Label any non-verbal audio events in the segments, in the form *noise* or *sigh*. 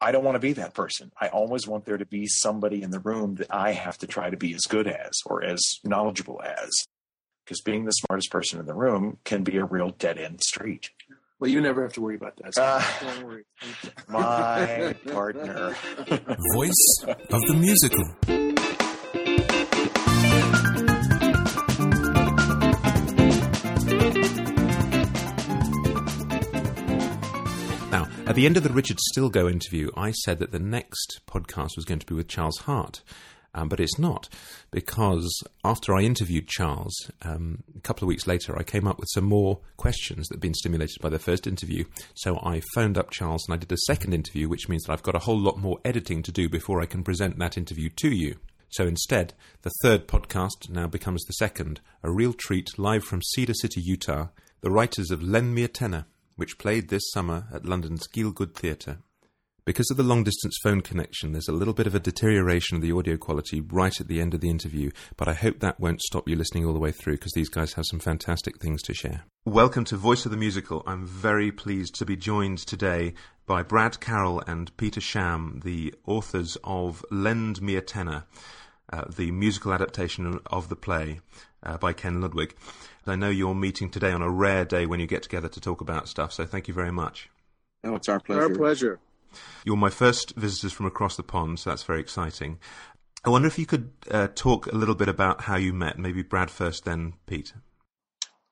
I don't want to be that person. I always want there to be somebody in the room that I have to try to be as good as or as knowledgeable as. Because being the smartest person in the room can be a real dead end street. Well, you never have to worry about that. Uh, Don't *laughs* worry. my partner. Voice of the musical. The end of the Richard Stilgoe interview, I said that the next podcast was going to be with Charles Hart. Um, but it's not, because after I interviewed Charles, um, a couple of weeks later, I came up with some more questions that had been stimulated by the first interview. So I phoned up Charles and I did a second interview, which means that I've got a whole lot more editing to do before I can present that interview to you. So instead, the third podcast now becomes the second, a real treat live from Cedar City, Utah, the writers of Lend Me a Tenor, which played this summer at London's Gielgud Theatre. Because of the long distance phone connection, there's a little bit of a deterioration of the audio quality right at the end of the interview, but I hope that won't stop you listening all the way through because these guys have some fantastic things to share. Welcome to Voice of the Musical. I'm very pleased to be joined today by Brad Carroll and Peter Sham, the authors of Lend Me a Tenor, uh, the musical adaptation of the play uh, by Ken Ludwig. I know you're meeting today on a rare day when you get together to talk about stuff, so thank you very much. Oh, it's our pleasure. Our pleasure. You're my first visitors from across the pond, so that's very exciting. I wonder if you could uh, talk a little bit about how you met. Maybe Brad first, then Pete.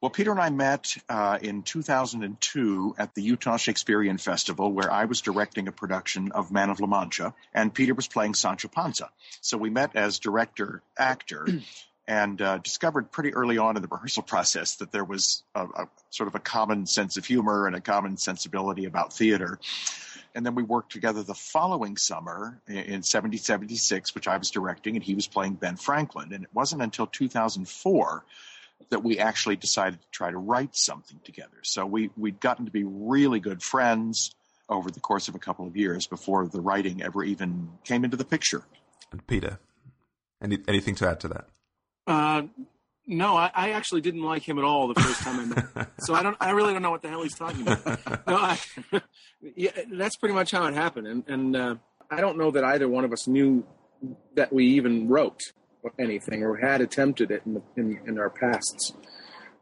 Well, Peter and I met uh, in 2002 at the Utah Shakespearean Festival, where I was directing a production of Man of La Mancha, and Peter was playing Sancho Panza. So we met as director actor. And uh, discovered pretty early on in the rehearsal process that there was a, a sort of a common sense of humor and a common sensibility about theater. And then we worked together the following summer in 1776, which I was directing, and he was playing Ben Franklin. And it wasn't until 2004 that we actually decided to try to write something together. So we, we'd gotten to be really good friends over the course of a couple of years before the writing ever even came into the picture. And Peter, any, anything to add to that? Uh, no, I, I actually didn't like him at all the first time I met him. *laughs* so I don't. I really don't know what the hell he's talking about. No, I, *laughs* yeah, that's pretty much how it happened, and and uh, I don't know that either one of us knew that we even wrote anything or had attempted it in the, in, in our pasts.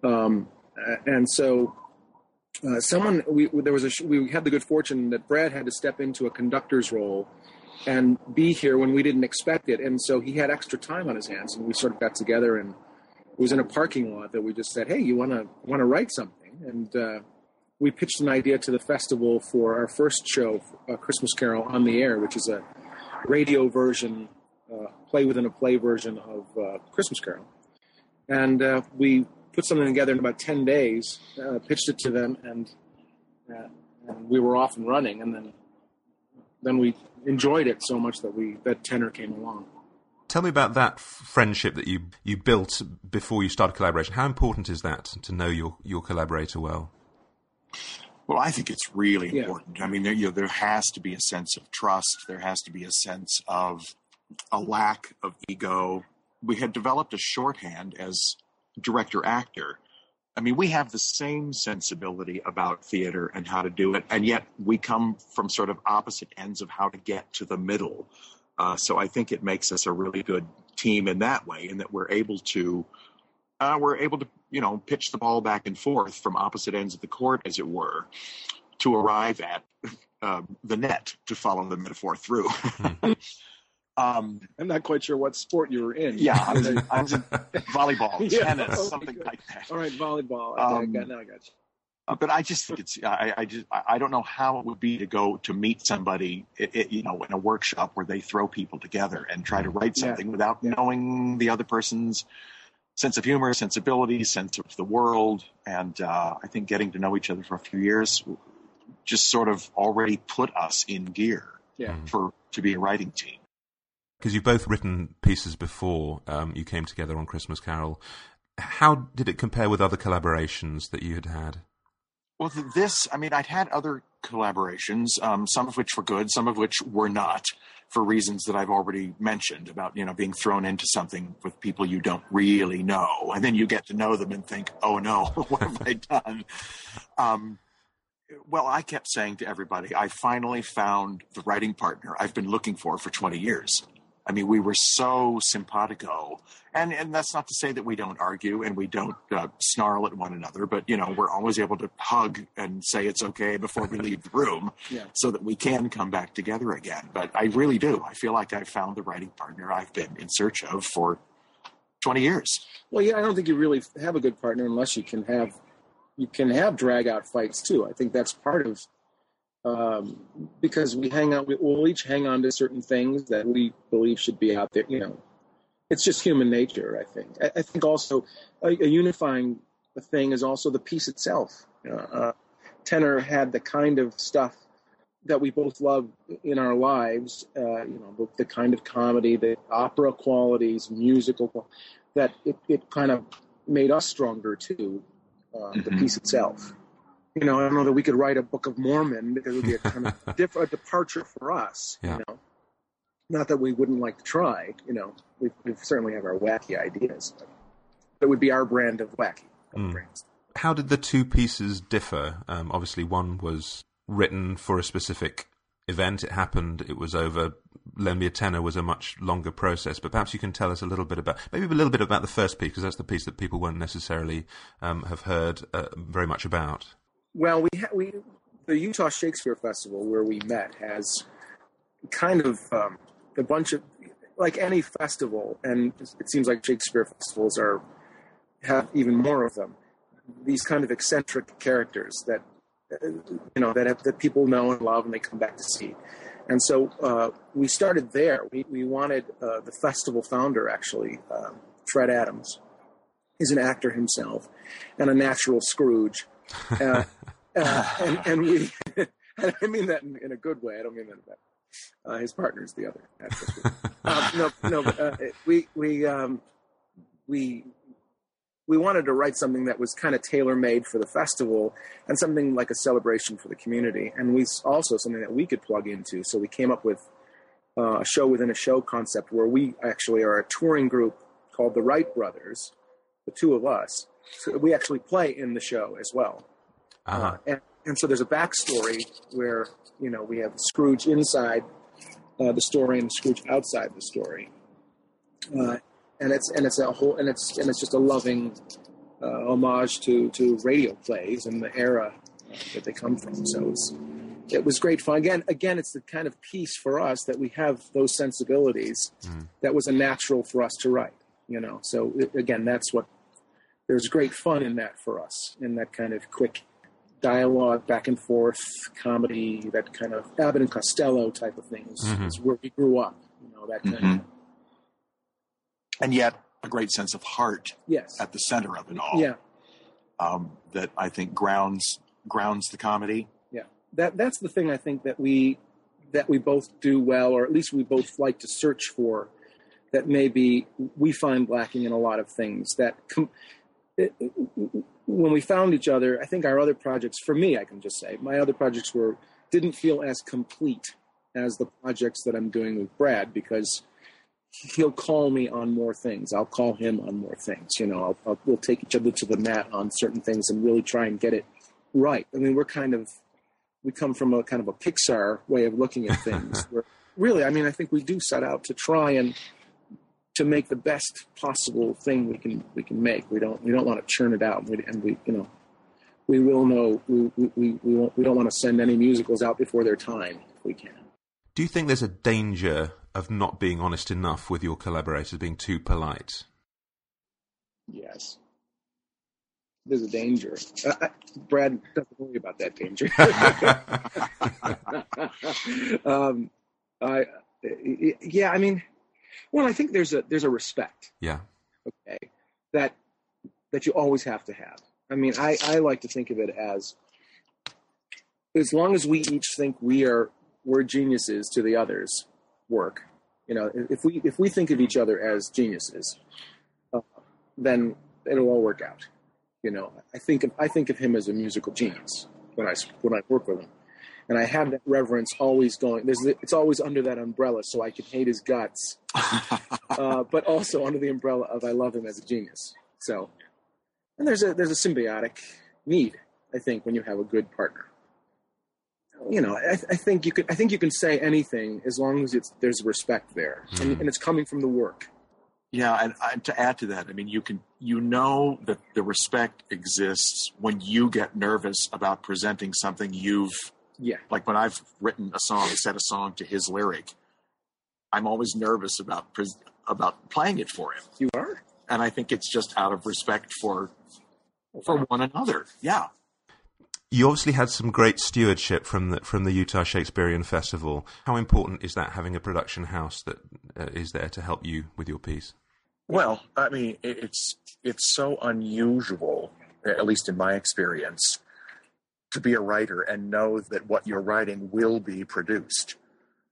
Um, and so uh, someone we there was a we had the good fortune that Brad had to step into a conductor's role and be here when we didn't expect it, and so he had extra time on his hands, and we sort of got together and it was in a parking lot that we just said, "Hey, you want to want to write something?" And uh, we pitched an idea to the festival for our first show, uh, Christmas Carol on the Air, which is a radio version, uh, play within a play version of uh, Christmas Carol. And uh, we put something together in about ten days, uh, pitched it to them, and, and we were off and running. And then then we enjoyed it so much that we that tenor came along. Tell me about that friendship that you, you built before you started collaboration. How important is that to know your, your collaborator well? Well, I think it's really Yeah. important. I mean, there, you know, there has to be a sense of trust. There has to be a sense of a lack of ego. We had developed a shorthand as director actor. I mean, we have the same sensibility about theater and how to do it, and yet we come from sort of opposite ends of how to get to the middle. Uh, so I think it makes us a really good team in that way, in that we're able to uh, we're able to you know pitch the ball back and forth from opposite ends of the court, as it were, to arrive at uh, the net. To follow the metaphor through. *laughs* um, I'm not quite sure what sport you were in. yeah, I was in, I was in *laughs* volleyball, Yeah, tennis, okay, something good. like that. All right, volleyball. Um, okay, I got, now I got you. Uh, but I just think it's I, I just I I don't know how it would be to go to meet somebody it, it, you know in a workshop where they throw people together and try to write Yeah. something without Yeah. knowing the other person's sense of humor, sensibility, sense of the world, and uh, I think getting to know each other for a few years just sort of already put us in gear Yeah. for to be a writing team. Because you've both written pieces before um, you came together on Christmas Carol. How did it compare with other collaborations that you had had? Well, this, I mean, I'd had other collaborations, um, some of which were good, some of which were not, for reasons that I've already mentioned about, you know, being thrown into something with people you don't really know. And then you get to know them and think, oh no, *laughs* what have I done? Um, well, I kept saying to everybody, I finally found the writing partner I've been looking for for 20 years. I mean, we were so simpatico, and and that's not to say that we don't argue and we don't uh, snarl at one another, but you know, we're always able to hug and say it's okay before we leave the room, *laughs* Yeah. so that we can come back together again. But I really do. I feel like I've found the writing partner I've been in search of for 20 years. Well, yeah, I don't think you really have a good partner unless you can have you can have drag out fights too. I think that's part of um, because we hang out. We, we'll each hang on to certain things that we believe should be out there. You know, it's just human nature. I think. I, I think also a, a unifying thing is also the piece itself. Uh, uh, Tenor had the kind of stuff that we both love in our lives. Uh, you know, the, the kind of comedy, the opera qualities, musical, qual- that it, it kind of made us stronger too. Uh, The Mhm. piece itself. You know, I don't know that we could write a Book of Mormon because it would be a kind of *laughs* a departure for us. Yeah. You know, not that we wouldn't like to try. You know, we, we certainly have our wacky ideas. But it would be our brand of wacky. Mm. How did the two pieces differ? Um, obviously, one was written for a specific event. It happened. It was over. Lend Me a Tenor was a much longer process. But perhaps you can tell us a little bit about, maybe a little bit about the first piece, because that's the piece that people won't necessarily um, have heard uh, very much about. Well, we ha- we the Utah Shakespeare Festival where we met has kind of um, a bunch of like any festival, and it seems like Shakespeare festivals are have even more of them. These kind of eccentric characters that uh, you know that have, that people know and love, and they come back to see. And so uh, we started there. We we wanted uh, the festival founder actually, um, Fred Adams, is an actor himself, and a natural Scrooge. Uh, uh, and, and we, *laughs* and I mean that in, in a good way. I don't mean that bad. Uh, his partner's the other. um, no, no, but, uh, we we um, we we wanted to write something that was kind of tailor made for the festival and something like a celebration for the community, and we also something that we could plug into. So we came up with uh, a show within a show concept where we actually are a touring group called the Wright Brothers, the two of us. So we actually play in the show as well. Uh-huh. Uh, and, and so there's a backstory where you know we have Scrooge inside uh, the story and Scrooge outside the story, uh, and it's and it's a whole and it's and it's just a loving uh, homage to to radio plays and the era uh, that they come from. So it's it was great fun. Again, again, it's the kind of piece for us that we have those sensibilities Mm. that was a natural for us to write. You know, so it, again, that's what there's great fun in that for us in that kind of quick dialogue back and forth comedy that kind of abbott and costello type of things Mhm. is where we grew up you know that kind Mhm. of And yet, a great sense of heart yes at the center of it all. yeah Um, that I think grounds grounds the comedy. Yeah, that that's the thing i think that we that we both do well or at least we both like to search for that maybe we find lacking in a lot of things that com- it, when we found each other i think our other projects for me i can just say my other projects were didn't feel as complete as the projects that i'm doing with brad because he'll call me on more things. I'll call him on more things you know. I'll, I'll, we'll take each other to the mat on certain things and really try and get it right. I mean we're kind of we come from a kind of a Pixar way of looking at things. *laughs* really, I mean, I think we do set out to try and to make the best possible thing we can we can make. We don't we don't want to churn it out, we, and we you know we will know we we we, we, won't, we don't want to send any musicals out before their time if we can. Do you think there's a danger of not being honest enough with your collaborators, being too polite? Yes. There's a danger. Uh, I, Brad doesn't worry about that danger. *laughs* *laughs* um, I, yeah, I mean, well, I think there's a there's a respect, yeah. okay, that that you always have to have. I mean, I I like to think of it as as long as we each think we are we're geniuses to the others' work. You know, if we if we think of each other as geniuses, uh, then it'll all work out. You know, I think of I think of him as a musical genius when I when I work with him, and I have that reverence always going. There's it's always under that umbrella, so I can hate his guts, *laughs* uh, but also under the umbrella of I love him as a genius. So, and there's a there's a symbiotic need, I think, when you have a good partner. you know, I, I, think you could. I think you can say anything as long as it's there's respect there, mm. and, and, it's coming from the work. Yeah, and, and to add to that, I mean, you can you know that the respect exists when you get nervous about presenting something you've. Yeah. Like when I've written a song, set a song to his lyric, I'm always nervous about about playing it for him. You are, and I think it's just out of respect for for one another. Yeah. You obviously had some great stewardship from the from the Utah Shakespearean Festival. How important is that having a production house that uh, is there to help you with your piece? Well, I mean, it's it's so unusual, at least in my experience, to be a writer and know that what you're writing will be produced,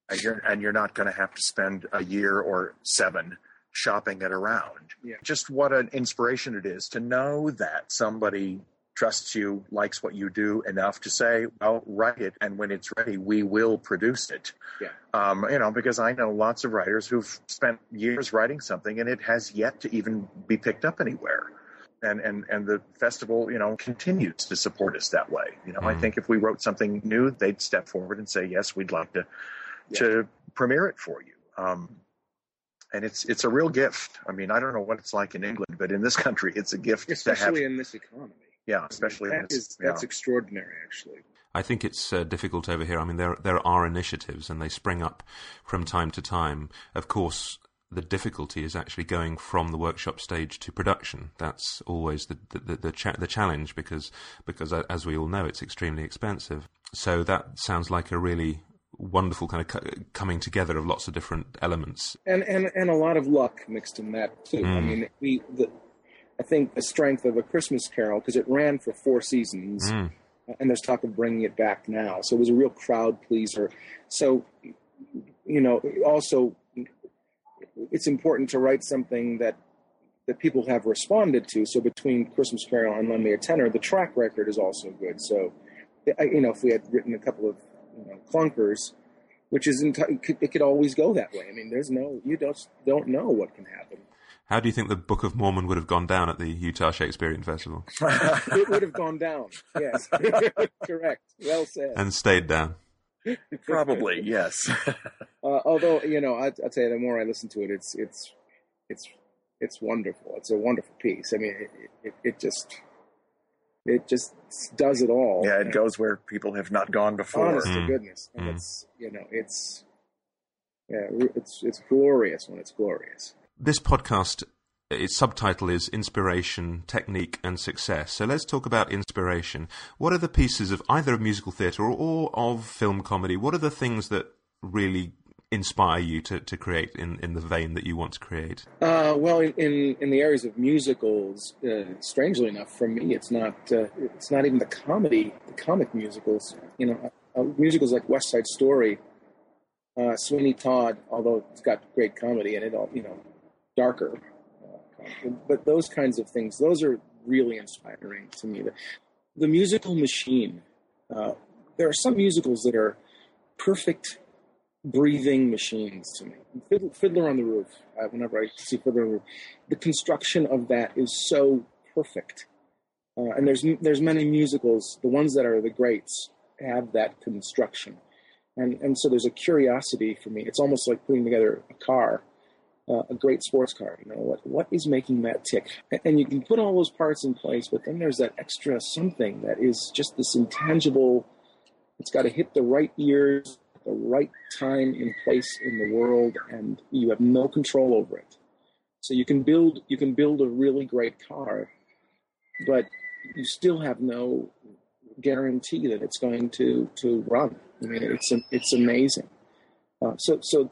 and you're and you're not going to have to spend a year or seven shopping it around. Yeah. Just what an inspiration it is to know that somebody trusts you, likes what you do enough to say, well, write it, and when it's ready, we will produce it. Yeah. Um, you know, because I know lots of writers who've spent years writing something and it has yet to even be picked up anywhere. And, and, and the festival, you know, continues to support us that way. You know, mm. I think if we wrote something new, they'd step forward and say, yes, we'd like to, yeah. to premiere it for you. Um, and it's it's a real gift. I mean, I don't know what it's like in England, but in this country, it's a gift especially in this economy. Yeah, especially I mean, that is, that's yeah. extraordinary, actually. I think it's uh, difficult over here. I mean, there there are initiatives, and they spring up from time to time. Of course, the difficulty is actually going from the workshop stage to production. That's always the the the, the, cha- the challenge because because uh, as we all know, it's extremely expensive. So that sounds like a really wonderful kind of coming together of lots of different elements and and and a lot of luck mixed in that too. Mm. I mean, we the I think the strength of a Christmas Carol because it ran for four seasons, mm. and there's talk of bringing it back now. So it was a real crowd pleaser. So, you know, also it's important to write something that that people have responded to. So between Christmas Carol and Lend Me a Tenor, the track record is also good. So, you know, if we had written a couple of you know, clunkers, which is enti- it could always go that way. I mean, there's no you don't don't know what can happen. How do you think the Book of Mormon would have gone down at the Utah Shakespearean Festival? *laughs* it would have gone down. Yes, *laughs* correct. Well said. And stayed down. Probably *laughs* yes. uh, although you know, I, will tell you, the more I listen to it, it's it's it's it's wonderful. It's a wonderful piece. I mean, it, it, it just it just does it all. Yeah, it goes where people have not gone before. Honest mm. to goodness, and mm. it's you know, it's yeah, it's it's glorious when it's glorious this podcast, its subtitle is Inspiration, Technique and Success. So let's talk about inspiration. What are the pieces of either of musical theatre or, of film comedy? What are the things that really inspire you to, to create in, in the vein that you want to create? Uh, well, in, in the areas of musicals, uh, strangely enough, for me, it's not uh, it's not even the comedy, the comic musicals. You know, uh, musicals like West Side Story, uh, Sweeney Todd, although it's got great comedy in it, all you know, darker. But those kinds of things, those are really inspiring to me. The, the musical machine. Uh, there are some musicals that are perfect breathing machines to me. Fiddler, Fiddler on the Roof. Uh, whenever I see Fiddler on the Roof, the construction of that is so perfect. Uh, and there's there's many musicals. The ones that are the greats have that construction, and and so there's a curiosity for me. It's almost like putting together a car uh, a great sports car. You know what what is making that tick, and you can put all those parts in place, but then there's that extra something that is just this intangible. It's got to hit the right ears the right time and place in the world, and you have no control over it. So you can build you can build a really great car, but you still have no guarantee that it's going to to run. I mean, it's it's amazing. Uh, so so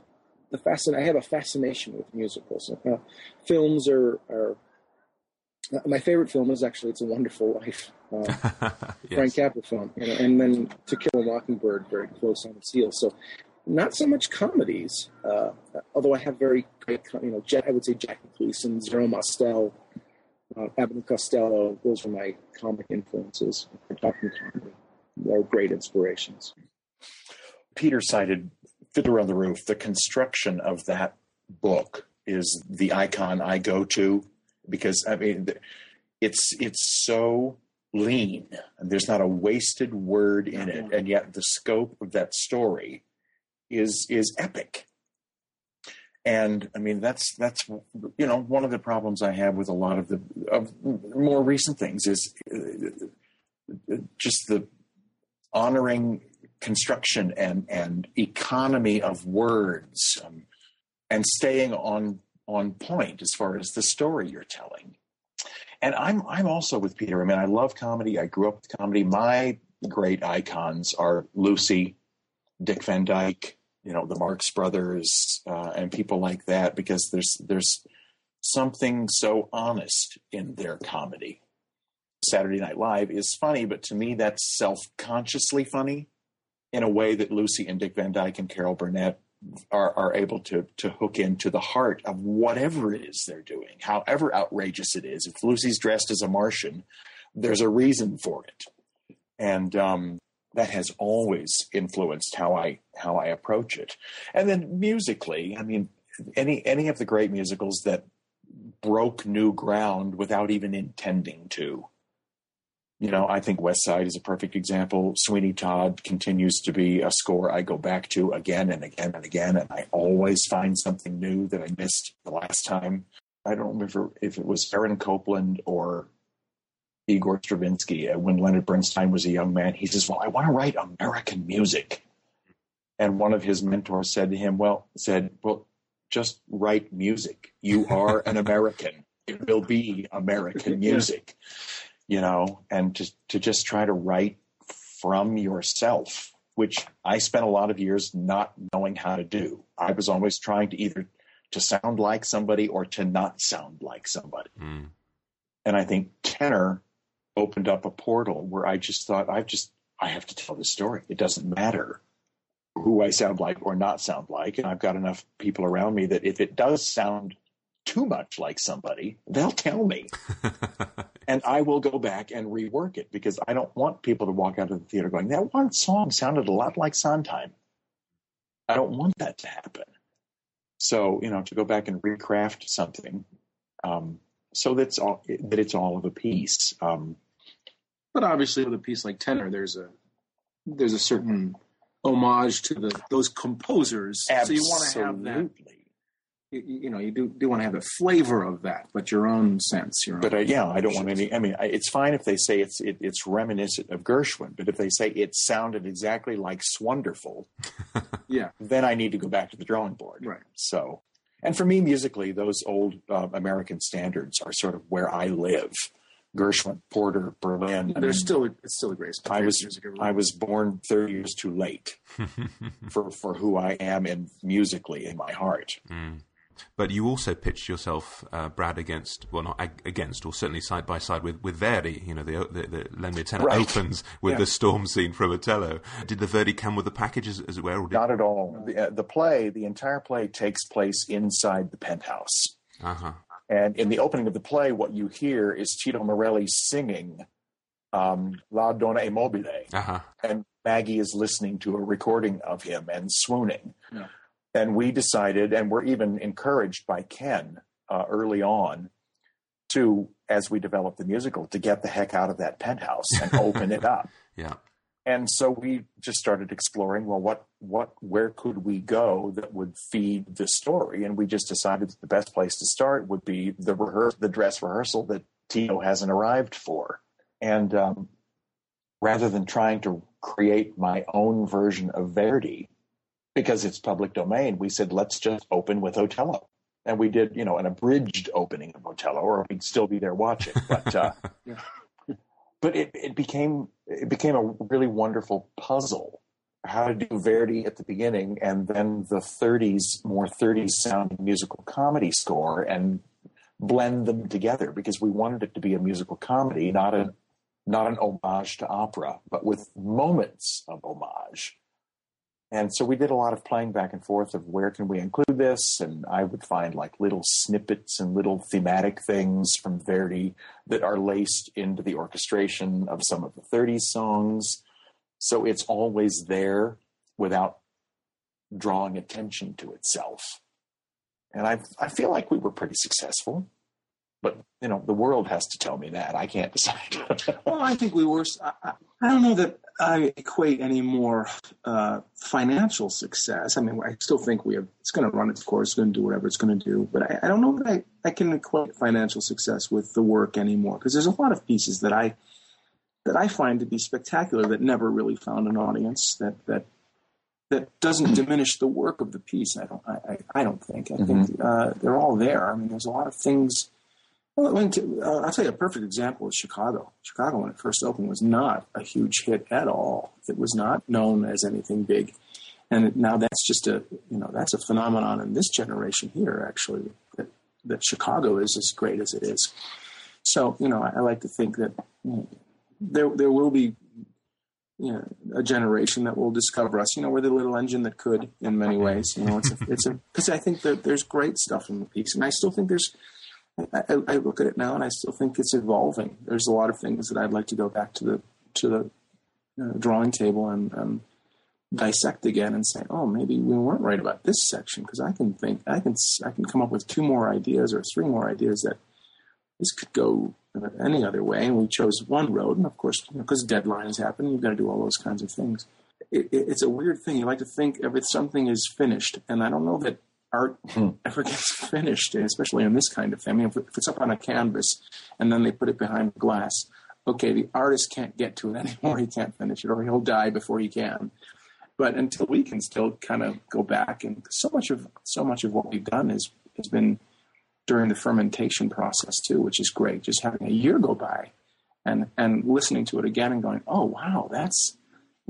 the fascin- I have a fascination with musicals. Uh, films are, are uh, my favorite film is actually It's a Wonderful Life, uh, *laughs* yes. Frank Capra film, you know, and then To Kill a Mockingbird, very close on its heels. So, not so much comedies, uh, although I have very great, you know, I would say Jackie Gleason, Zero Mostel, uh, Abbott and Costello. Those are my comic influences talking comedy. They're great inspirations. Peter cited Fiddler on the Roof, the construction of that book is the icon I go to because I mean it's it's so lean and there's not a wasted word in it. And yet the scope of that story is is epic. And i mean that's that's you know one of the problems i have with a lot of the of more recent things is uh, just the honoring construction and and economy of words um, and staying on on point as far as the story you're telling and I'm I'm also with Peter. I mean, I love comedy. I grew up with comedy. My great icons are Lucy, Dick Van Dyke, you know, the Marx Brothers, uh, and people like that, because there's there's something so honest in their comedy. Saturday Night Live is funny, but to me, that's self consciously funny in a way that Lucy and Dick Van Dyke and Carol Burnett are, are able to to hook into the heart of whatever it is they're doing, however outrageous it is. If Lucy's dressed as a Martian, there's a reason for it, and um, that has always influenced how I how I approach it. And then musically, I mean, any any of the great musicals that broke new ground without even intending to you know, I think West Side is a perfect example. Sweeney Todd continues to be a score I go back to again and again and again, and I always find something new that I missed the last time. I don't remember if it was Aaron Copland or Igor Stravinsky. Uh, when Leonard Bernstein was a young man, he says, "Well, I want to write American music," and one of his mentors said to him, "Well, said, well, just write music. You are an *laughs* American. It will be American music." You know, and to, to just try to write from yourself, which I spent a lot of years not knowing how to do. I was always trying to either to sound like somebody or to not sound like somebody. Mm. And I think tenor opened up a portal where I just thought, I've just, I have to tell the story. It doesn't matter who I sound like or not sound like. And I've got enough people around me that if it does sound too much like somebody, they'll tell me. *laughs* and I will go back and rework it because I don't want people to walk out of the theater going, that one song sounded a lot like Sondheim. I don't want that to happen. So, you know, to go back and recraft something um, so that's all, that it's all of a piece. Um, but obviously, with a piece like Tenor, there's a there's a certain homage to the those composers. Absolutely. So you want to have that you, you, know you do do want to have a flavor of that, but your own sense. Your own but uh, yeah, I don't want any. I mean, I, it's fine if they say it's it, it's reminiscent of Gershwin, but if they say it sounded exactly like 'S Wonderful, *laughs* yeah, then I need to go back to the drawing board. Right. So, and for me, musically, those old uh, American standards are sort of where I live. Gershwin, Porter, Berlin. There's still a, it's still a great. I was I was born thirty years too late *laughs* for for who I am and musically in my heart. Mm. But you also pitched yourself, uh, Brad, against well, not ag- against, or certainly side by side with with Verdi. You know, the the, the Len Tenor right. opens with yeah. the storm scene from Otello. Did the Verdi come with the package, as, as it were? Did... Not at all. The, uh, the, play, the entire play, takes place inside the penthouse. Uh-huh. And in the opening of the play, what you hear is Tito Merelli singing um, "La Donna è Mobile," uh-huh. and Maggie is listening to a recording of him and swooning. Yeah. And we decided, and we're even encouraged by Ken uh, early on to, as we developed the musical, to get the heck out of that penthouse and open it up. *laughs* Yeah. And so we just started exploring, well, what, what, where could we go that would feed the story? And we just decided that the best place to start would be the rehearse, the dress rehearsal that Tito hasn't arrived for. And um, rather than trying to create my own version of Verdi, because it's public domain, we said, let's just open with Otello. And we did, you know, an abridged opening of Otello, or we'd still be there watching. But, uh, *laughs* but it, it became it became a really wonderful puzzle how to do Verdi at the beginning and then the 30s, more 30s sounding musical comedy score and blend them together because we wanted it to be a musical comedy, not a not an homage to opera, but with moments of homage. And so we did a lot of playing back and forth of where can we include this, and I would find like little snippets and little thematic things from Verdi that are laced into the orchestration of some of the 30s songs. So it's always there without drawing attention to itself. And I I feel like we were pretty successful. But you know, the world has to tell me that. I can't decide. *laughs* well, I think we were. I, I, don't know that I equate any more uh, financial success. I mean, I still think we have. It's going to run its course, going to do whatever it's going to do. But I, I don't know that I, I can equate financial success with the work anymore because there's a lot of pieces that I that I find to be spectacular that never really found an audience. That that that doesn't diminish the work of the piece. I don't. I, I don't think. I mm-hmm. think uh, they're all there. I mean, there's a lot of things well, mean, uh, I'll tell you a perfect example is Chicago. Chicago, when it first opened, was not a huge hit at all. It was not known as anything big, and now that's just a you know that's a phenomenon in this generation here actually that that Chicago is as great as it is. So you know, I, I like to think that you know, there there will be you know, a generation that will discover us. You know, we're the little engine that could in many ways. You know, it's a, it's a because I think that there's great stuff in the piece, and I still think there's I, I, look at it now and I still think it's evolving. There's a lot of things that I'd like to go back to the to the uh, drawing table and um, dissect again and say, oh, maybe we weren't right about this section because I can think I can I can come up with two more ideas or three more ideas that this could go any other way. And we chose one road, and of course, because you know, deadlines happen, you've got to do all those kinds of things. It, it, it's a weird thing. You like to think if something is finished, and I don't know that art hmm. ever gets finished, especially in this kind of thing. I mean, if it's up on a canvas and then they put it behind glass, okay, the artist can't get to it anymore. He can't finish it, or he'll die before he can. But until we can still kind of go back, and so much of so much of what we've done is has been during the fermentation process too, which is great. Just having a year go by, and and listening to it again and going, oh wow, that's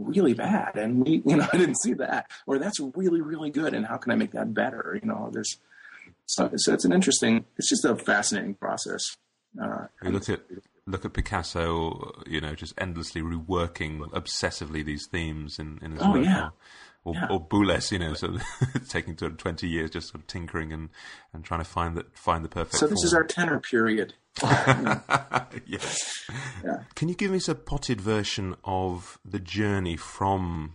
really bad and we *laughs* you know i didn't see that or that's really really good and how can i make that better you know there's so, so it's an interesting it's just a fascinating process uh, you look at look at picasso you know just endlessly reworking obsessively these themes in, in his oh, work yeah. or, yeah. or Boulez, you know, so *laughs* taking sort of twenty years just sort of tinkering and, and trying to find that find the perfect. So this form. is our tenor period. *laughs* yes. Yeah. Can you give me a potted version of the journey from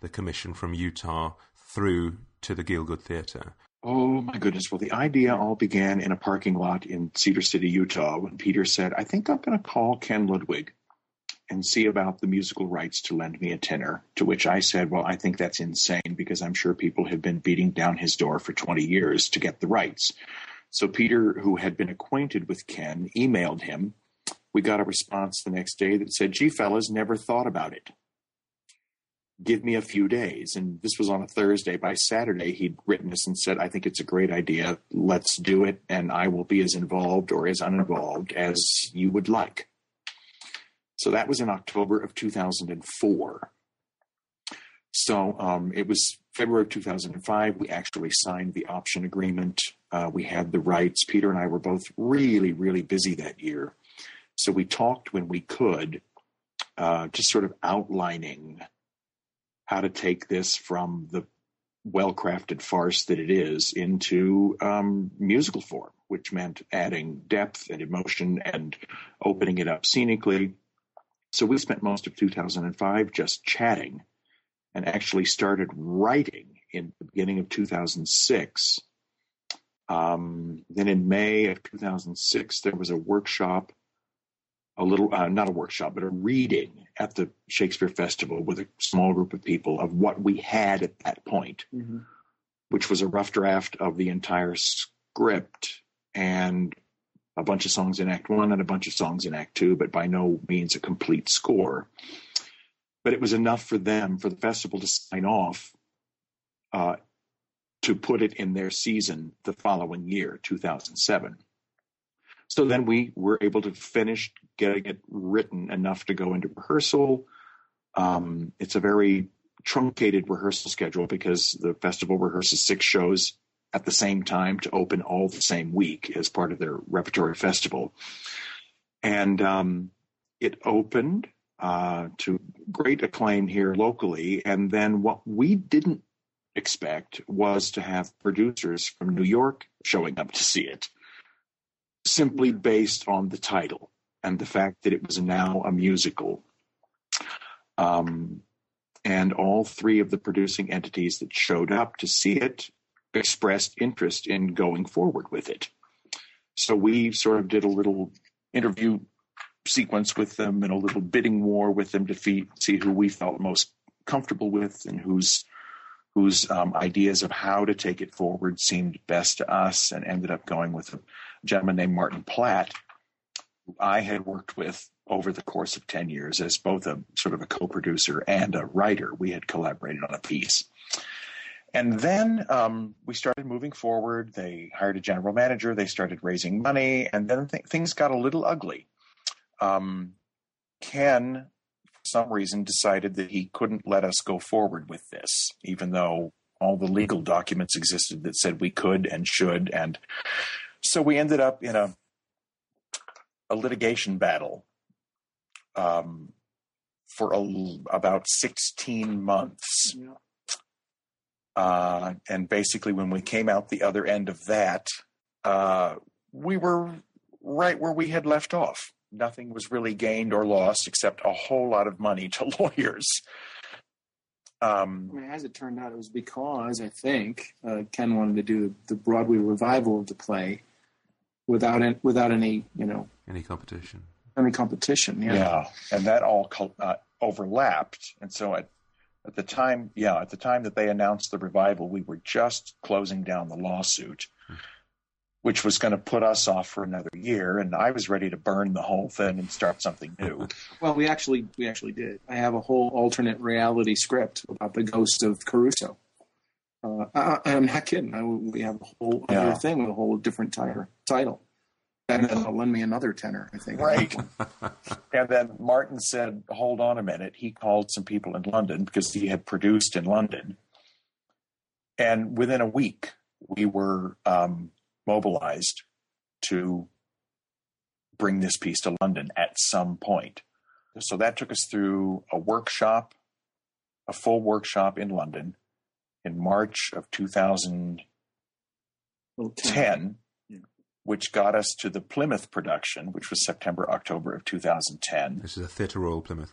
the commission from Utah through to the Gielgud Theatre? Oh my goodness. Well, the idea all began in a parking lot in Cedar City, Utah, when Peter said, I think I'm going to call Ken Ludwig and see about the musical rights to lend me a tenor. To which I said, Well, I think that's insane because I'm sure people have been beating down his door for 20 years to get the rights. So Peter, who had been acquainted with Ken, emailed him. We got a response the next day that said, Gee, fellas, never thought about it. Give me a few days. And this was on a Thursday. By Saturday, he'd written us and said, I think it's a great idea. Let's do it. And I will be as involved or as uninvolved as you would like. So that was in October of 2004. So um, it was February of 2005. We actually signed the option agreement. Uh, we had the rights. Peter and I were both really, really busy that year. So we talked when we could, uh, just sort of outlining how to take this from the well crafted farce that it is into um, musical form, which meant adding depth and emotion and opening it up scenically. So we spent most of 2005 just chatting and actually started writing in the beginning of 2006. Um, then in May of 2006, there was a workshop, a little, uh, not a workshop, but a reading at the Shakespeare Festival with a small group of people of what we had at that point, mm-hmm. which was a rough draft of the entire script and a bunch of songs in Act One and a bunch of songs in Act Two, but by no means a complete score but it was enough for them for the festival to sign off uh, to put it in their season the following year 2007 so then we were able to finish getting it written enough to go into rehearsal. Um, it's a very truncated rehearsal schedule because the festival rehearses six shows at the same time to open all the same week as part of their repertory festival. And um, it opened uh, to great acclaim here locally. And then what we didn't expect was to have producers from New York showing up to see it, simply based on the title and the fact that it was now a musical. Um, and all three of the producing entities that showed up to see it expressed interest in going forward with it. So we sort of did a little interview sequence with them and a little bidding war with them to see, see who we felt most comfortable with and whose whose um, ideas of how to take it forward seemed best to us, and ended up going with a gentleman named Martin Platt, who I had worked with over the course of 10 years as both a sort of a co-producer and a writer. We had collaborated on a piece. And then um, we started moving forward. They hired a general manager. They started raising money, and then th- things got a little ugly. Um, Ken, some reason, decided that he couldn't let us go forward with this, even though all the legal documents existed that said we could and should. And so we ended up in a a litigation battle um, for a, about 16 months. Yeah. Uh, and basically, when we came out the other end of that, uh, we were right where we had left off. Nothing was really gained or lost except a whole lot of money to *laughs* lawyers. Um, I mean, as it turned out, it was because I think uh, Ken wanted to do the Broadway revival of the play without any, without any you know Any competition? any competition. Yeah. yeah. and that all co- uh, overlapped. And so at at the time, yeah, at the time that they announced the revival, we were just closing down the lawsuit, which was going to put us off for another year. And I was ready to burn the whole thing and start something new. *laughs* Well, we actually we actually did. I have a whole alternate reality script about the ghost of Caruso. Uh, I, I'm not kidding. I, we have a whole Yeah. other thing with a whole different tire, title, and then they'll lend me another tenor. I think. Right. *laughs* And then Martin said, hold on a minute. He called some people in London because he had produced in London. And within a week, we were um, mobilized to bring this piece to London at some point. So that took us through a workshop, a full workshop in London in March of 2010 Yeah. which got us to the Plymouth production, which was September, October of 2010. This is a Theatre Royal Plymouth.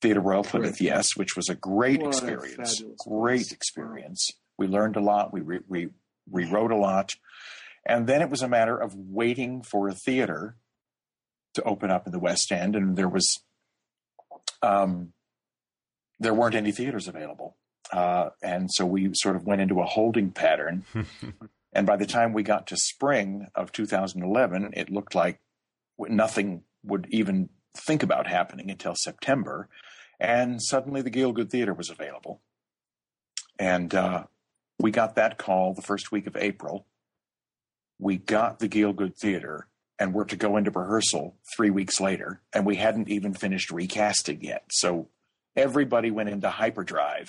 Theatre Royal Plymouth, yes, which was a great What experience. fabulous Great place. experience. We learned a lot. We re- we rewrote a lot, and then it was a matter of waiting for a theater to open up in the West End, and there was um, there weren't any theaters available, uh, and so we sort of went into a holding pattern. *laughs* And by the time we got to spring of 2011, it looked like nothing would even think about happening until September. And suddenly the Gielgud Theater was available. And uh, we got that call the first week of April. We got the Gielgud Theater and were to go into rehearsal three weeks later. And we hadn't even finished recasting yet. So everybody went into hyperdrive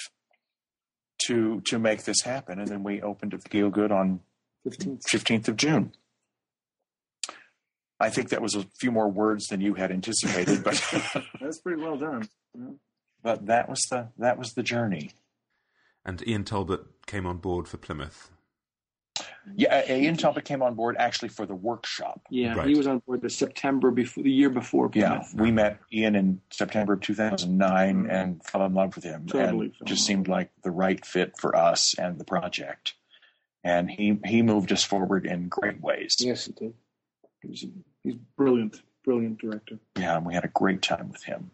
to to make this happen. And then we opened at the Gielgud on 15th. 15th of June. I think that was a few more words than you had anticipated, but *laughs* That's pretty well done. but that was the that was the journey. And Ian Talbot came on board for Plymouth. Yeah, uh, Ian Talbot came on board actually for the workshop. Yeah, Right. he was on board the September before the year before. Yeah, Plymouth. we met Ian in September of 2009 and fell in love with him, Totally and fell just seemed like the right fit for us and the project. And he he moved us forward in great ways. Yes, he did. He's, he's brilliant, brilliant director. Yeah, and we had a great time with him.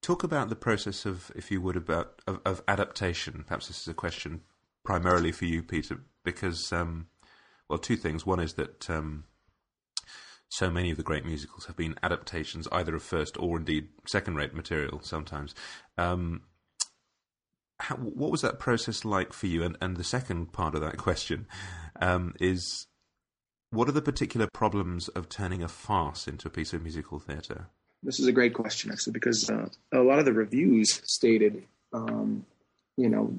Talk about the process of, if you would, about of, of adaptation. Perhaps this is a question primarily for you, Peter, because um, well, two things. One is that um, so many of the great musicals have been adaptations, either of first or indeed second-rate material. Sometimes, um, how, what was that process like for you? And, and the second part of that *laughs* question um, is, what are the particular problems of turning a farce into a piece of musical theatre? This is a great question, actually, because uh, a lot of the reviews stated, um, you know,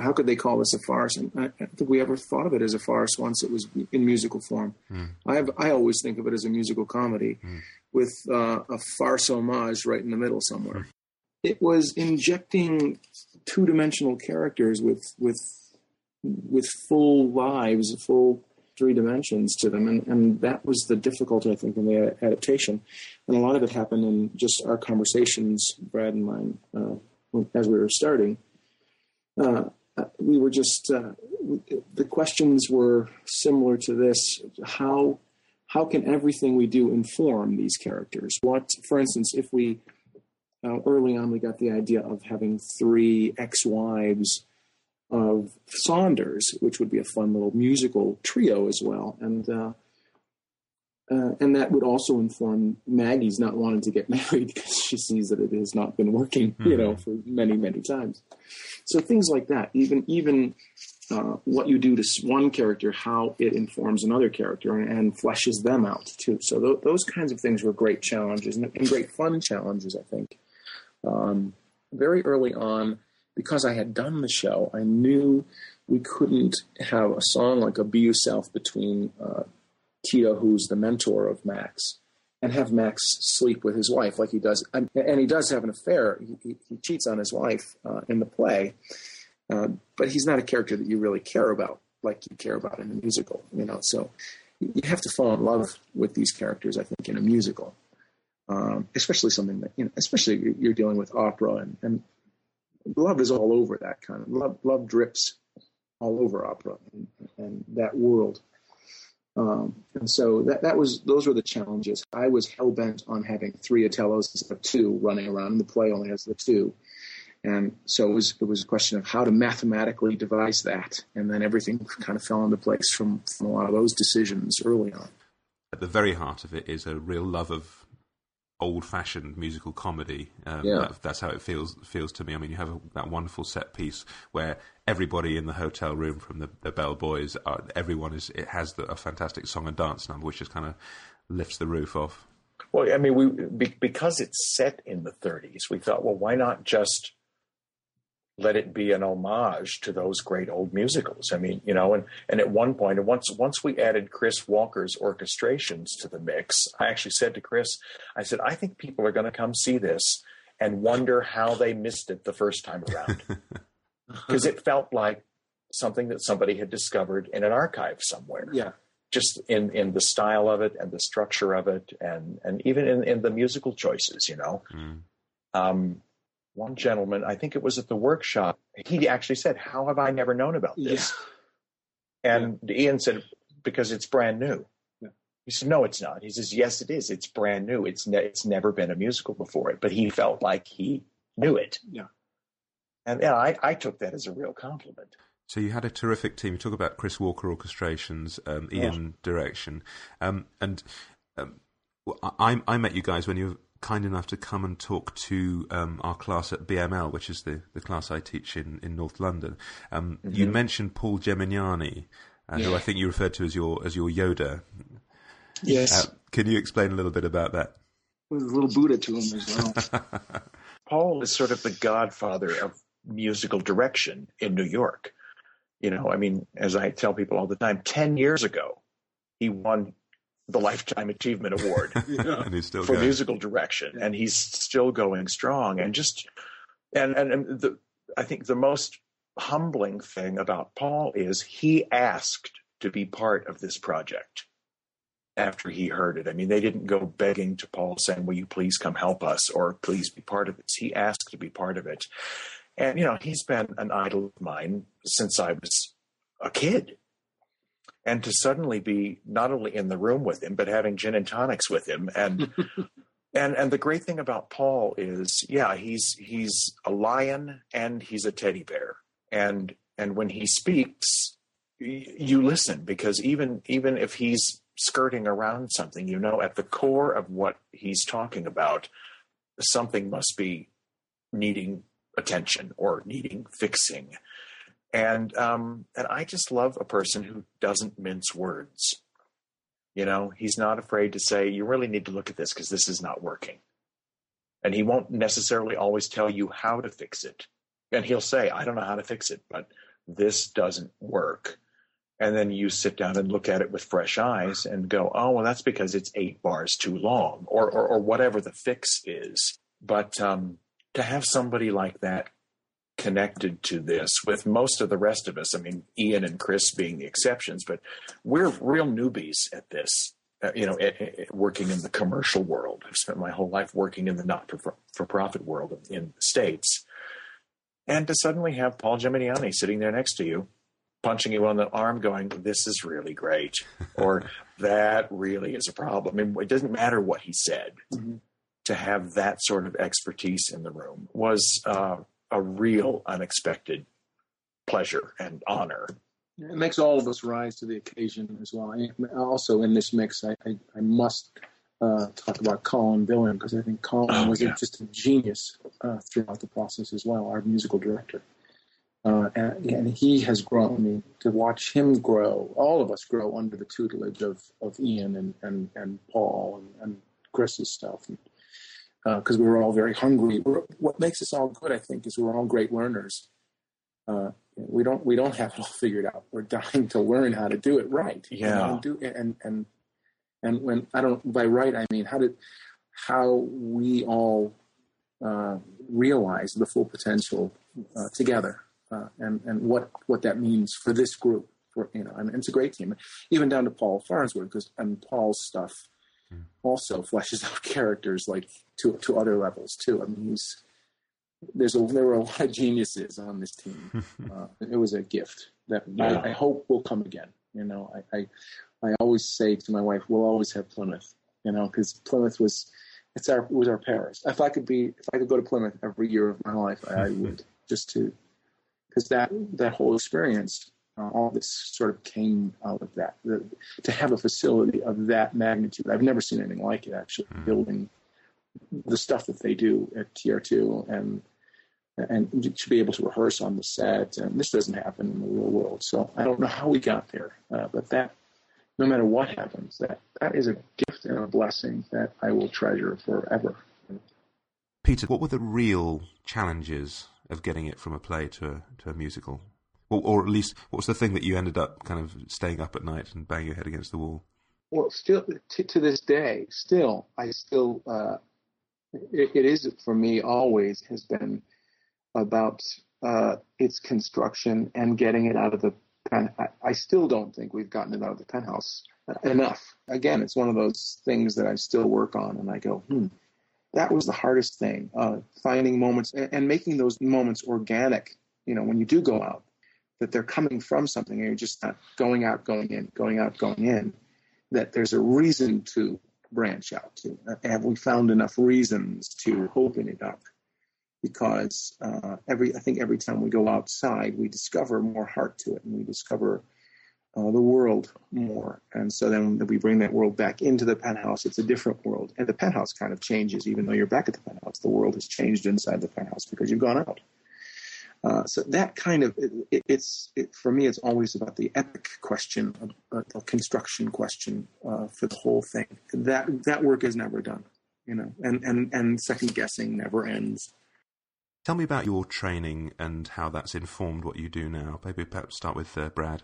how could they call this a farce? And I, I don't think we ever thought of it as a farce once it was in musical form. I have, I always think of it as a musical comedy with uh, a farce homage right in the middle somewhere. It was injecting two-dimensional characters with with with full lives, full three dimensions to them, and, and that was the difficulty I think in the adaptation. And a lot of it happened in just our conversations, Brad and mine, uh, as we were starting. Uh, we were just uh, the questions were similar to this: how how can everything we do inform these characters? What, for instance, if we uh, early on we got the idea of having three ex-wives of Saunders, which would be a fun little musical trio as well, and uh, and that would also inform Maggie's not wanting to get *laughs* married because she sees that it has not been working, mm-hmm. you know, hmm. for many many times. So things like that, even even uh, what you do to one character, how it informs another character and, and fleshes them out too. So th- those kinds of things were great challenges and, and great fun challenges, I think. Um, very early on, because I had done the show, I knew we couldn't have a song like a Be Yourself between uh, Tito, who's the mentor of Max, and have Max sleep with his wife like he does. And, and he does have an affair. He, he cheats on his wife uh, in the play, uh, but he's not a character that you really care about like you care about in a musical, you know. So you have to fall in love with these characters, I think, in a musical, um, especially something that you know, especially you're dealing with opera and, and love is all over that kind of love. Love drips all over opera and, and that world. Um, and so that, that was those were the challenges. I was hell bent on having three Otellos instead of two running around. and The play only has the two, and so it was it was a question of how to mathematically devise that, and then everything kind of fell into place from, from a lot of those decisions early on. At the very heart of it is a real love of old-fashioned musical comedy. Um, yeah. That, that's how it feels feels to me. I mean, you have a, that wonderful set piece where everybody in the hotel room, from the, the bellboys, are, everyone is it has the, a fantastic song and dance number, which just kind of lifts the roof off. Well, I mean, we because it's set in the 30s, we thought, well, why not just let it be an homage to those great old musicals. I mean, you know, and, and at one point, and once once we added Chris Walker's orchestrations to the mix, I actually said to Chris, I said, I think people are going to come see this and wonder how they missed it the first time around. *laughs* Because it felt like something that somebody had discovered in an archive somewhere. Yeah. Just in, in the style of it and the structure of it and, and even in, in the musical choices, you know. Mm. Um, one gentleman, I think it was at the workshop, he actually said, How have I never known about this? Yeah. And yeah. Ian said, Because it's brand new. Yeah. He said, No, it's not. He says, Yes, it is. It's brand new. It's ne- it's never been a musical before it. But he felt like he knew it. Yeah. And yeah, I, I took that as a real compliment. So you had a terrific team. You talk about Chris Walker orchestrations, um, Ian oh. direction, um, and um, I, I met you guys when you kind enough to come and talk to um, our class at BML, which is the, the class I teach in, in North London. Um, mm-hmm. You mentioned Paul Gemignani, uh, yeah. who I think you referred to as your as your Yoda. Yes. Uh, can you explain a little bit about that? With a little Buddha to him as well. *laughs* Paul is sort of the godfather of musical direction in New York. You know, I mean, as I tell people all the time, 10 years ago, he won the Lifetime Achievement Award *laughs* for going. musical direction, and he's still going strong. And just and, and and the I think the most humbling thing about Paul is he asked to be part of this project after he heard it. I mean, they didn't go begging to Paul saying, "Will you please come help us?" or "Please be part of this." He asked to be part of it, and you know, he's been an idol of mine since I was a kid and to suddenly be not only in the room with him but having gin and tonics with him. And *laughs* and and the great thing about Paul is yeah he's he's a lion and he's a teddy bear. And and when he speaks you listen because even even if he's skirting around something you know at the core of what he's talking about something must be needing attention or needing fixing and um, and I just love a person who doesn't mince words. You know, he's not afraid to say, "You really need to look at this because this is not working." And he won't necessarily always tell you how to fix it. And he'll say, "I don't know how to fix it, but this doesn't work." And then you sit down and look at it with fresh eyes and go, "Oh, well, that's because it's eight bars too long," or or, or whatever the fix is. But um, to have somebody like that connected to this with most of the rest of us. I mean, Ian and Chris being the exceptions, but we're real newbies at this. Uh, you know, working in the commercial world. I've spent my whole life working in the not for profit world in the States. And to suddenly have Paul Gemignani sitting there next to you punching you on the arm, going, "This is really great," or "That really is a problem." I mean, it doesn't matter what he said. Mm-hmm. To have that sort of expertise in the room was uh, a real unexpected pleasure and honor. It makes all of us rise to the occasion as well. I, also, in this mix, I, I, I must uh, talk about Colin Billen because I think Colin oh, was yeah. just a genius uh, throughout the process as well, our musical director. Uh, and, and, he has grown. I mean, to watch him grow, all of us grow under the tutelage of, of Ian and, and, and Paul and, and Chris's stuff. Because uh, we were all very hungry. We're, what makes us all good, I think, is we're all great learners. Uh, we don't we don't have it all *laughs* figured out. We're dying to learn how to do it right. Yeah. And do and and and when I don't by right I mean how did how we all uh, realize the full potential uh, together uh, and and what what that means for this group. For you know, I mean, it's a great team, even down to Paul Farnsworth because and Paul's stuff mm. also *laughs* fleshes out characters like to to other levels too. I mean, he's there's a there were a lot of geniuses on this team. *laughs* Uh, it was a gift that yeah. I, I, hope will come again. You know, I, I, I always say to my wife, we'll always have Plymouth. You know, because Plymouth was it's our was our Paris. If I could be if I could go to Plymouth every year of my life, I, I *laughs* would just to because that that whole experience. Uh, all this sort of came out of that. The, to have a facility of that magnitude, I've never seen anything like it. Actually, mm. building the stuff that they do at TR2 and and to be able to rehearse on the set. And this doesn't happen in the real world. So I don't know how we got there, uh, but that no matter what happens, that that is a gift and a blessing that I will treasure forever. Peter, what were the real challenges of getting it from a play to a, to a musical? Or, or at least, what's the thing that you ended up kind of staying up at night and banging your head against the wall? Well, still to, to this day, still I still uh, it, it is for me always has been about uh, its construction and getting it out of the pen. I, I, still don't think we've gotten it out of the penthouse enough. Again, it's one of those things that I still work on, and I go, hmm, that was the hardest thing. Uh, finding moments and, and, making those moments organic. You know, when you do go out, that they're coming from something, and you're just not going out, going in, going out, going in. That there's a reason to branch out to? Have we found enough reasons to open it up? Because uh, every, I think every time we go outside, we discover more heart to it, and we discover uh, the world more. And so then we bring that world back into the penthouse. It's a different world, and the penthouse kind of changes, even though you're back at the penthouse. The world has changed inside the penthouse because you've gone out. Uh, so that kind of it, it's it, for me. It's always about the epic question, a, a construction question uh, for the whole thing. That that work is never done, you know, and and and second guessing never ends. Tell me about your training and how that's informed what you do now. Maybe perhaps start with uh, Brad.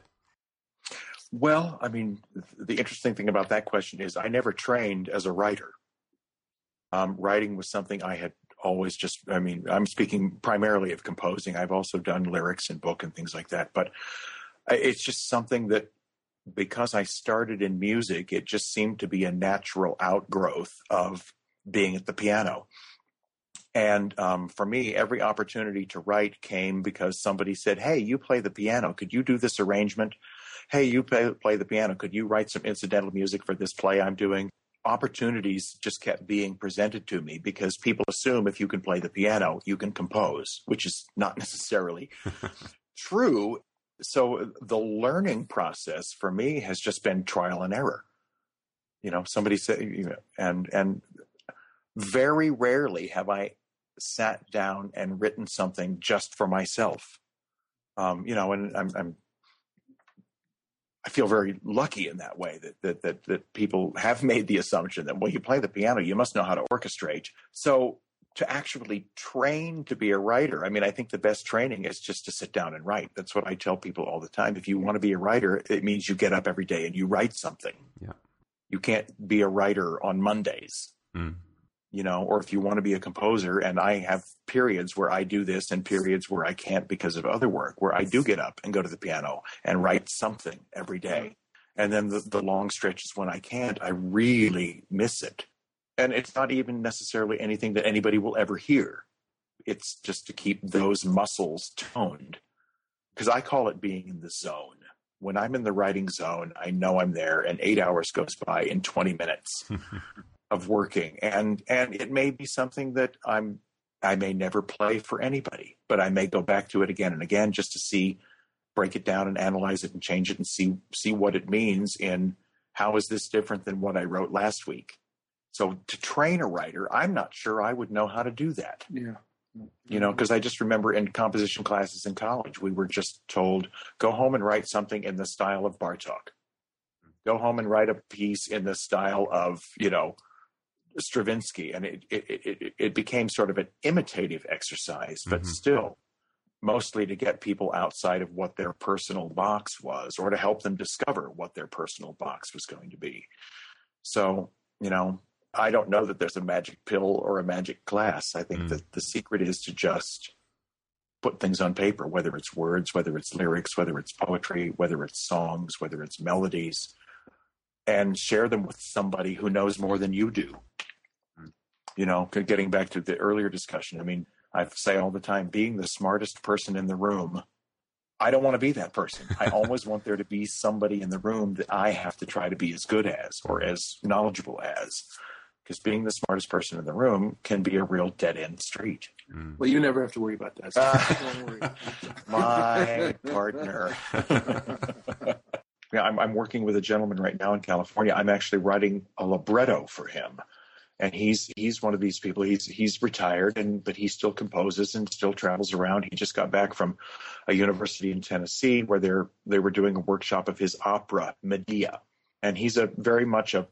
Well, I mean, the interesting thing about that question is I never trained as a writer. Um, writing was something I had always just i mean i'm speaking primarily of composing. I've also done lyrics and book and things like that but it's just something that because i started in music it just seemed to be a natural outgrowth of being at the piano. And um, for me every opportunity to write came because somebody said hey you play the piano. Could you do this arrangement? Hey you play, play the piano. Could you write some incidental music for this play i'm doing opportunities just kept being presented to me because people assume if you can play the piano, you can compose, which is not *laughs* necessarily true. So the learning process for me has just been trial and error. You know, somebody said, you know, and and very rarely have I sat down and written something just for myself. Um, you know, and I'm, I'm I feel very lucky in that way that, that that that people have made the assumption that well, you play the piano, you must know how to orchestrate. So to actually train to be a writer, I mean, I think the best training is just to sit down and write. That's what I tell people all the time. If you want to be a writer, it means you get up every day and you write something. Yeah. You can't be a writer on Mondays. Mm you know, or if you want to be a composer, and I have periods where I do this and periods where I can't because of other work, where I do get up and go to the piano and write something every day. Mm-hmm. And then the, the long stretches when I can't, I really miss it. And it's not even necessarily anything that anybody will ever hear. It's just to keep those muscles toned because I call it being in the zone. When I'm in the writing zone, I know I'm there, and eight hours goes by in 20 minutes *laughs* of working, and and it may be something that I'm I may never play for anybody, but I may go back to it again and again just to see, break it down and analyze it and change it and see see what it means in how is this different than what I wrote last week. So to train a writer, I'm not sure I would know how to do that. Yeah. You know, because I just remember in composition classes in college, we were just told, go home and write something in the style of Bartok. Go home and write a piece in the style of, you know, Stravinsky. And it, it, it, it became sort of an imitative exercise, but Mhm. still mostly to get people outside of what their personal box was or to help them discover what their personal box was going to be. So, you know, I don't know that there's a magic pill or a magic glass. I think Mm. that the secret is to just put things on paper, whether it's words, whether it's lyrics, whether it's poetry, whether it's songs, whether it's melodies, and share them with somebody who knows more than you do. You know, getting back to the earlier discussion, I mean, I say all the time, being the smartest person in the room, I don't want to be that person. I *laughs* always want there to be somebody in the room that I have to try to be as good as or as knowledgeable as. Because being the smartest person in the room can be a real dead end street. Mm. Well, you never have to worry about that. So don't worry. My partner. *laughs* yeah, I'm, I'm working with a gentleman right now in California. I'm actually writing a libretto for him, and he's he's one of these people. He's he's retired, and but he still composes and still travels around. He just got back from a university in Tennessee where they're they were doing a workshop of his opera Medea, and he's a very much a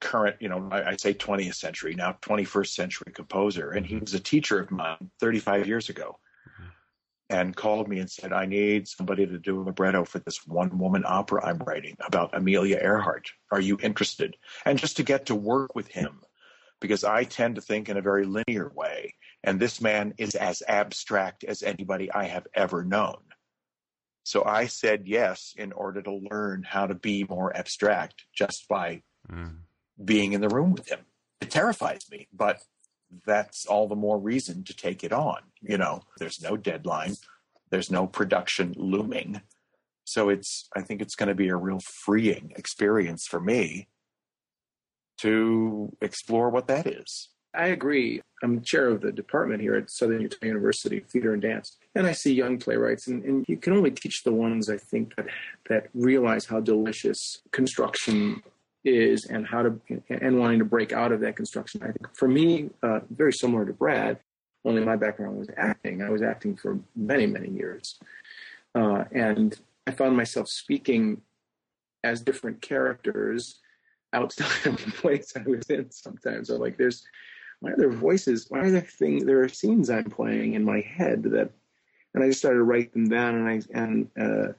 current, you know, I, I say 20th century now, 21st century composer, and he mm-hmm. was a teacher of mine 35 years ago mm-hmm. and called me and said, I need somebody to do a libretto for this one woman opera I'm writing about Amelia Earhart. Are you interested? And just to get to work with him, because I tend to think in a very linear way. And this man is as abstract as anybody I have ever known. So I said yes in order to learn how to be more abstract just by Mm. being in the room with him. It terrifies me, but that's all the more reason to take it on. You know, there's no deadline, there's no production looming. So it's, I think it's going to be a real freeing experience for me to explore what that is. I agree. I'm chair of the department here at Southern Utah University, Theater and Dance, and I see young playwrights, and, and you can only teach the ones I think that that realize how delicious construction is, and how to and wanting to break out of that construction. I think for me, uh, very similar to Brad, only my background was acting. I was acting for many many years, uh, and I found myself speaking as different characters outside of the place I was in. Sometimes I'm like, there's why are there voices? Why are there things? There are scenes I'm playing in my head that, and I just started to write them down, and I and uh,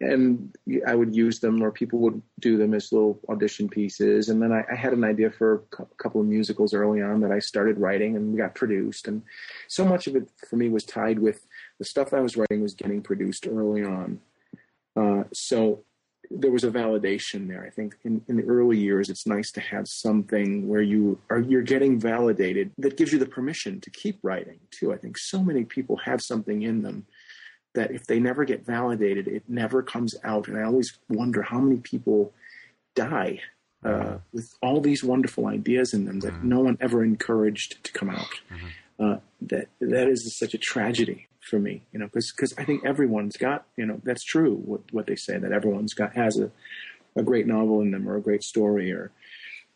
and I would use them, or people would do them as little audition pieces. And then I, I had an idea for a couple of musicals early on that I started writing and got produced. And so much of it for me was tied with the stuff I was writing was getting produced early on. Uh, so there was a validation there. I think in, in the early years, it's nice to have something where you are you're getting validated that gives you the permission to keep writing too. I think so many people have something in them that if they never get validated, it never comes out. And I always wonder how many people die uh, with all these wonderful ideas in them that no one ever encouraged to come out. Uh, that that is such a tragedy for me, you know, because I think everyone's got, you know, that's true what what they say that everyone's got has a a great novel in them or a great story or,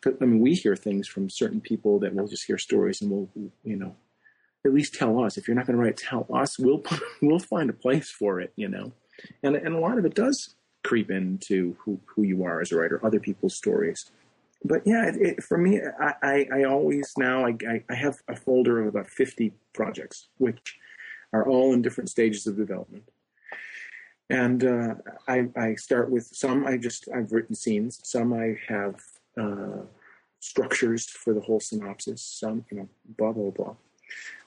I mean, we hear things from certain people that we'll just hear stories and we'll, you know, at least tell us. If you're not going to write, tell us. We'll *laughs* we'll find a place for it, you know. And and a lot of it does creep into who who you are as a writer, other people's stories. But yeah, it, it, for me, I, I, I always now I, I, have a folder of about 50 projects, which are all in different stages of development. And uh, I, I start with some I just I've written scenes, some I have uh, structures for the whole synopsis, some you know blah blah blah.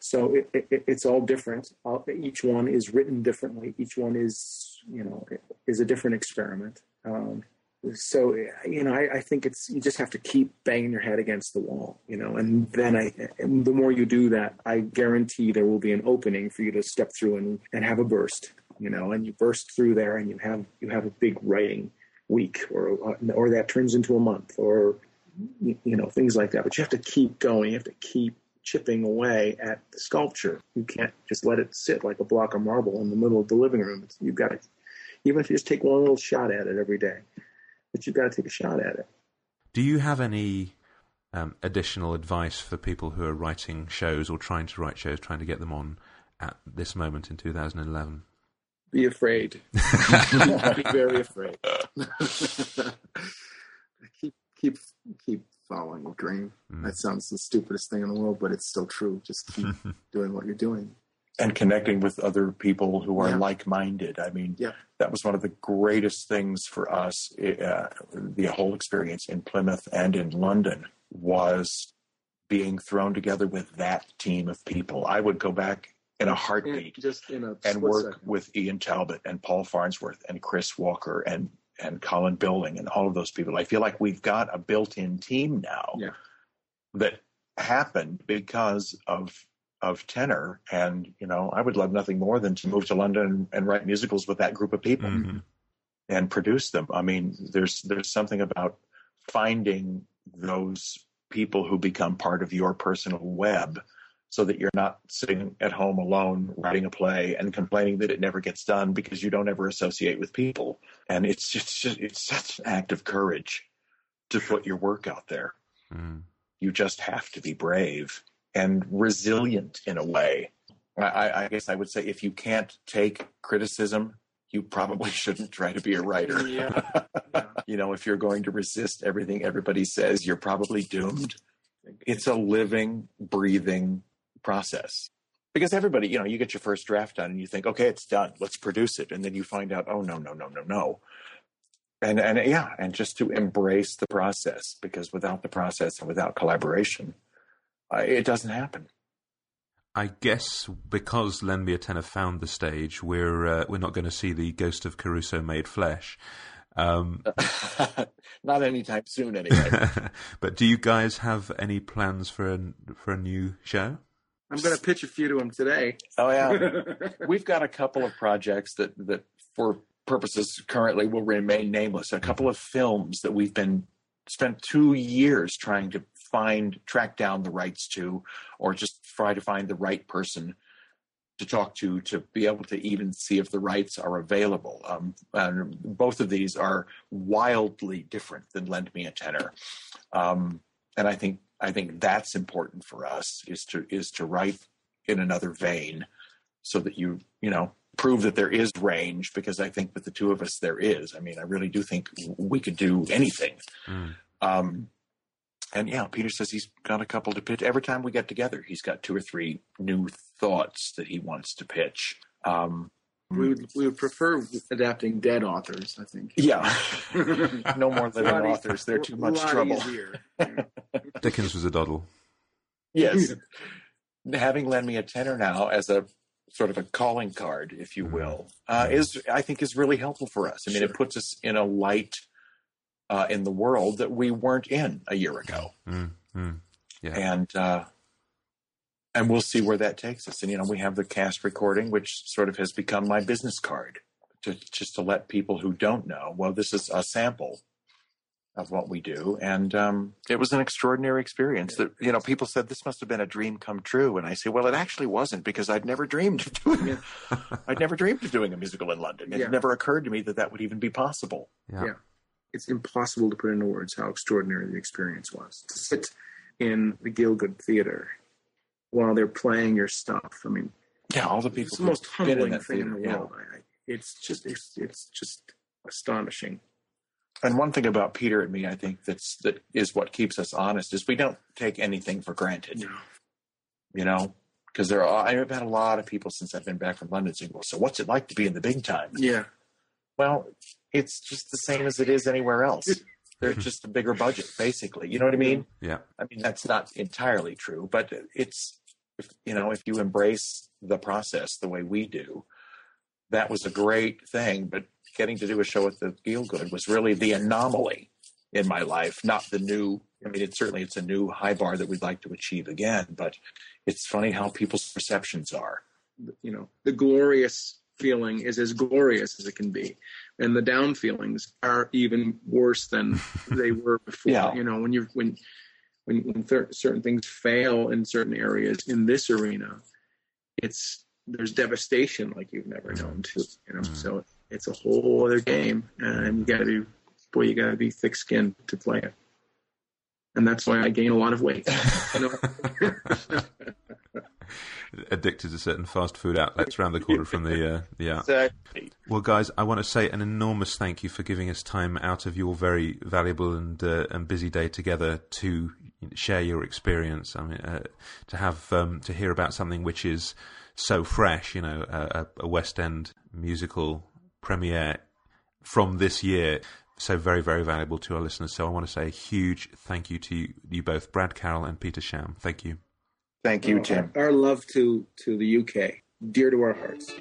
So it, it, it's all different. All, each one is written differently. Each one is, you know, is a different experiment. Um, so you know, I, I think it's you just have to keep banging your head against the wall, you know, and then I, and the more you do that, I guarantee there will be an opening for you to step through and, and have a burst you know, and you burst through there and you have you have a big writing week or uh, or that turns into a month or you know things like that. But you have to keep going. You have to keep chipping away at the sculpture. You can't just let it sit like a block of marble in the middle of the living room. You've got to, even if you just take one little shot at it every day, but you've got to take a shot at it. Do you have any um, additional advice for people who are writing shows or trying to write shows, trying to get them on at this moment in 2011? Be afraid. *laughs* *laughs* Be very afraid. *laughs* keep keep keep following your dream. Mm. That sounds the stupidest thing in the world, but it's so true. Just keep doing what you're doing. And connecting with other people who are yeah. like minded. I mean, yeah. that was one of the greatest things for us, uh, the whole experience in Plymouth and in London was being thrown together with that team of people. I would go back in a heartbeat just in a and work second. with Ian Talbot and Paul Farnsworth and Chris Walker and and Colin Bilding and all of those people. I feel like we've got a built-in team now yeah. that happened because of of tenor and you know I would love nothing more than to move to London and write musicals with that group of people mm-hmm. and produce them. I mean there's there's something about finding those people who become part of your personal web so that you're not sitting at home alone writing a play and complaining that it never gets done because you don't ever associate with people. And it's just, it's such an act of courage to put your work out there. Mm. You just have to be brave and resilient in a way. I, I, guess I would say if you can't take criticism, you probably *laughs* shouldn't try to be a writer. Yeah. *laughs* yeah. you know, if you're going to resist everything everybody says, you're probably doomed. It's a living, breathing process. Because everybody, you know, you get your first draft done and you think, okay, it's done. Let's produce it. And then you find out, oh, no, no, no, no, no. And, and yeah, and just to embrace the process because without the process and without collaboration, it doesn't happen. I guess because Lend Me a Tenor found the stage, we're uh, we're not going to see the ghost of Caruso made flesh. Um, *laughs* not anytime soon, anyway. *laughs* but do you guys have any plans for a, for a new show? I'm going to pitch a few to him today. Oh yeah, *laughs* we've got a couple of projects that that for purposes currently will remain nameless. A couple of films that we've been spent two years trying to find track down the rights to, or just try to find the right person to talk to to be able to even see if the rights are available. Um, and both of these are wildly different than Lend Me a Tenor, um, and I think I think that's important for us is to is to write in another vein so that you you know prove that there is range because I think with the two of us there is. I mean, I really do think we could do anything. Mm. Um, and yeah, Peter says he's got a couple to pitch. Every time we get together, he's got two or three new thoughts that he wants to pitch. Um, we would we would prefer adapting dead authors. I think. Yeah, *laughs* no more living authors. They're too much trouble. *laughs* Dickens was a doddle. Yes, having lend me a tenor now as a sort of a calling card, if you will, uh, is I think is really helpful for us. I mean, sure. it puts us in a light uh, in the world that we weren't in a year ago, mm, mm, yeah. and uh, and we'll see where that takes us. And you know, we have the cast recording, which sort of has become my business card to just to let people who don't know, well, this is a sample of what we do, and um, it was an extraordinary experience. That you know, people said this must have been a dream come true, and I say, well, it actually wasn't because I'd never dreamed of doing it. *laughs* I'd never dreamed of doing a musical in London. It yeah. never occurred to me that that would even be possible. Yeah. yeah. It's impossible to put into words how extraordinary the experience was. To sit in the Gielgud Theater while they're playing your stuff. I mean, yeah, all the people. It's the most humbling thing in the world. Yeah. I, it's just it's it's just astonishing. And one thing about Peter and me, I think that's that is what keeps us honest is we don't take anything for granted. No. You know, because there are I've had a lot of people since I've been back from London saying, "Well, so what's it like to be in the big time?" Yeah. Well, it's just the same as it is anywhere else. *laughs* They're just a bigger budget, basically. You know what I mean? Yeah. I mean that's not entirely true, but it's you know if you embrace the process the way we do, that was a great thing. But getting to do a show with the Gielgud was really the anomaly in my life, not the new. I mean, it's certainly it's a new high bar that we'd like to achieve again. But it's funny how people's perceptions are. You know, the glorious feeling is as glorious as it can be, and the down feelings are even worse than they were *laughs* before. Yeah. You know, when you're when when, when th- certain things fail in certain areas in this arena, it's there's devastation like you've never known to. You know, mm-hmm. so it's a whole other game, and you got to be boy, you got to be thick skinned to play it. And that's why I gain a lot of weight. *laughs* *laughs* Addicted to certain fast food outlets around the corner from the uh, art. Exactly. Well, guys, I want to say an enormous thank you for giving us time out of your very valuable and uh, and busy day together to share your experience. I mean, uh, to have um, to hear about something which is so fresh, you know, a, a West End musical premiere from this year. So very, very valuable to our listeners. So I want to say a huge thank you to you, you both, Brad Carroll and Peter Sham. Thank you. Thank you, oh, Tim. Our love to to the UK, dear to our hearts.